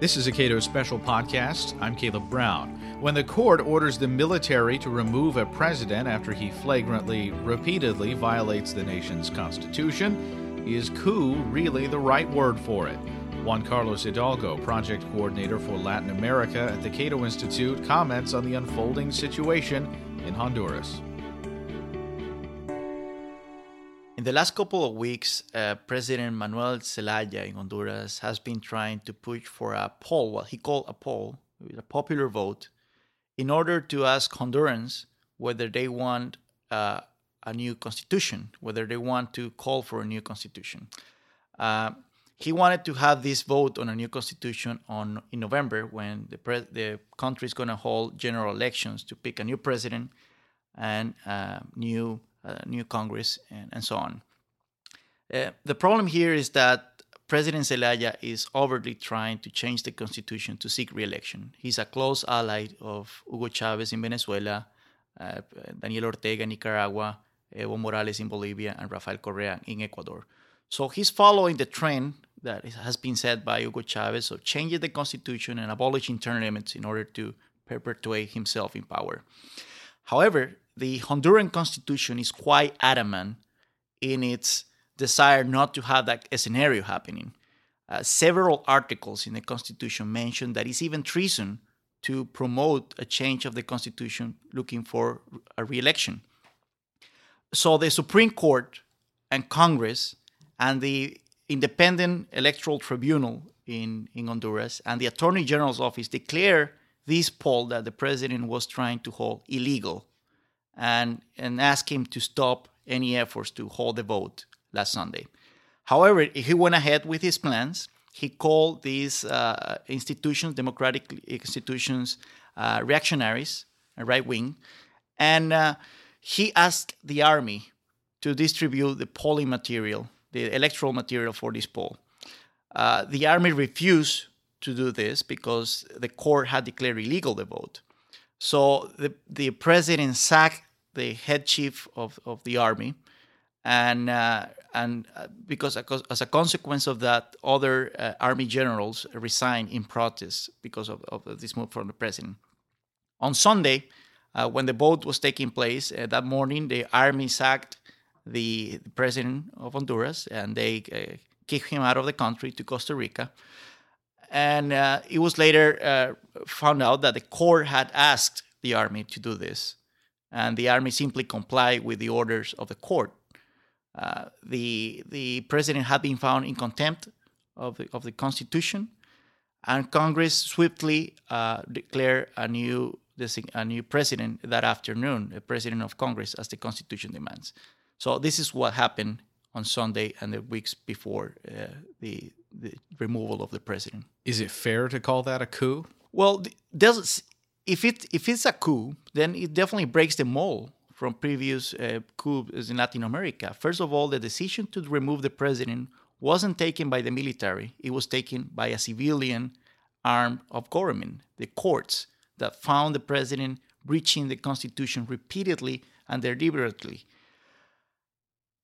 This is a Cato special podcast. I'm Caleb Brown. When the court orders the military to remove a president after he flagrantly, repeatedly violates the nation's constitution, is coup really the right word for it? Juan Carlos Hidalgo, project coordinator for Latin America at the Cato Institute, comments on the unfolding situation in Honduras. In the last couple of weeks, uh, President Manuel Zelaya in Honduras has been trying to push for a poll, what he called a poll, a popular vote, in order to ask Hondurans whether they want uh, a new constitution, whether they want to call for a new constitution. Uh, he wanted to have this vote on a new constitution on in November when the pre- the country is going to hold general elections to pick a new president and uh, new uh, new Congress, and, and so on. Uh, the problem here is that President Zelaya is overtly trying to change the constitution to seek re-election. He's a close ally of Hugo Chavez in Venezuela, uh, Daniel Ortega in Nicaragua, Evo Morales in Bolivia, and Rafael Correa in Ecuador. So he's following the trend that has been set by Hugo Chavez of changing the constitution and abolishing term limits in order to perpetuate himself in power. However, the Honduran constitution is quite adamant in its desire not to have that scenario happening. Uh, several articles in the constitution mention that it's even treason to promote a change of the constitution looking for a re-election. So the Supreme Court and Congress and the Independent Electoral Tribunal in, in Honduras and the Attorney General's office declare this poll that the president was trying to hold illegal and, and ask him to stop any efforts to hold the vote last Sunday. However, he went ahead with his plans. He called these uh, institutions, democratic institutions, uh, reactionaries, right wing, and uh, he asked the army to distribute the polling material, the electoral material for this poll. Uh, the army refused to do this because the court had declared illegal the vote. So the, the president sacked the head chief of, of the army, and uh, and uh, because as a consequence of that, other uh, army generals resigned in protest because of, of this move from the president. On Sunday, uh, when the vote was taking place uh, that morning, the army sacked the, the, president of Honduras and they uh, kicked him out of the country to Costa Rica. And it was later found out that the court had asked the army to do this and the army simply complied with the orders of the court. Uh, the the president had been found in contempt of the of the Constitution, and Congress swiftly uh, declared a new a new president that afternoon, a president of Congress, as the Constitution demands. So this is what happened on Sunday and the weeks before uh, the the removal of the president. Is it fair to call that a coup? Well, does if it if it's a coup, then it definitely breaks the mold from previous uh, coups in Latin America. First of all, the decision to remove the president wasn't taken by the military; it was taken by a civilian arm of government, the courts, that found the president breaching the constitution repeatedly and deliberately.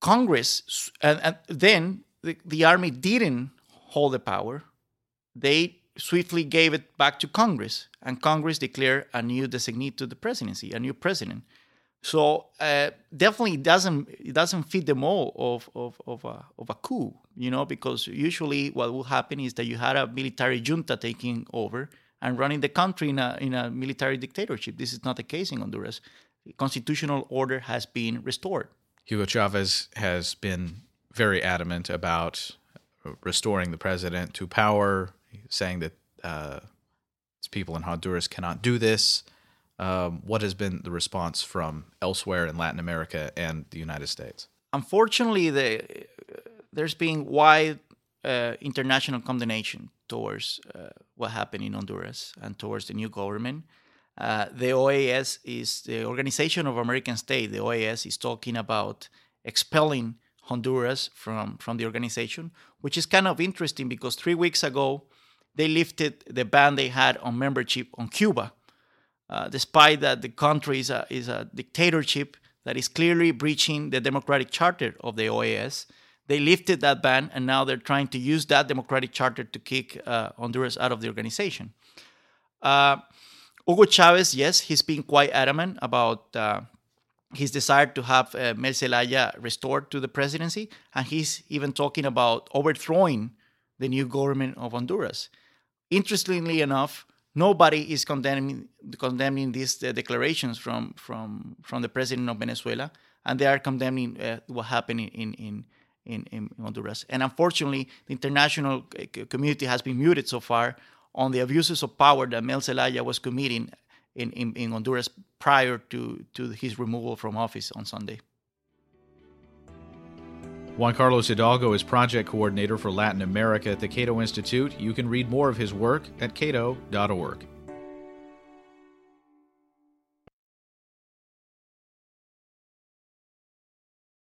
Congress, and, and then the, the army didn't hold the power. They swiftly gave it back to Congress, and Congress declared a new designee to the presidency, a new president. So uh, definitely doesn't it doesn't fit the mold of of of a, of a coup, you know, because usually what will happen is that you had a military junta taking over and running the country in a in a military dictatorship. This is not the case in Honduras. Constitutional order has been restored. Hugo Chavez has been very adamant about restoring the president to power, saying that uh, people in Honduras cannot do this. Um, what has been the response from elsewhere in Latin America and the United States? Unfortunately, the, there's been wide uh, international condemnation towards uh, what happened in Honduras and towards the new government. Uh, the OAS is the Organization of American States. The OAS is talking about expelling Honduras from, from the organization, which is kind of interesting because three weeks ago, they lifted the ban they had on membership on Cuba, uh, despite that the country is a, is a dictatorship that is clearly breaching the democratic charter of the OAS. They lifted that ban, and now they're trying to use that democratic charter to kick uh, Honduras out of the organization. Uh, Hugo Chavez, yes, he's been quite adamant about uh, his desire to have uh, Mel Zelaya restored to the presidency, and he's even talking about overthrowing the new government of Honduras. Interestingly enough, nobody is condemning condemning these uh, declarations from from from the president of Venezuela, and they are condemning uh, what happened in in. In, in Honduras. And unfortunately, the international uh, community has been muted so far on the abuses of power that Mel Zelaya was committing in, in, in Honduras prior to, to his removal from office on Sunday. Juan Carlos Hidalgo is project coordinator for Latin America at the Cato Institute. You can read more of his work at cato.org.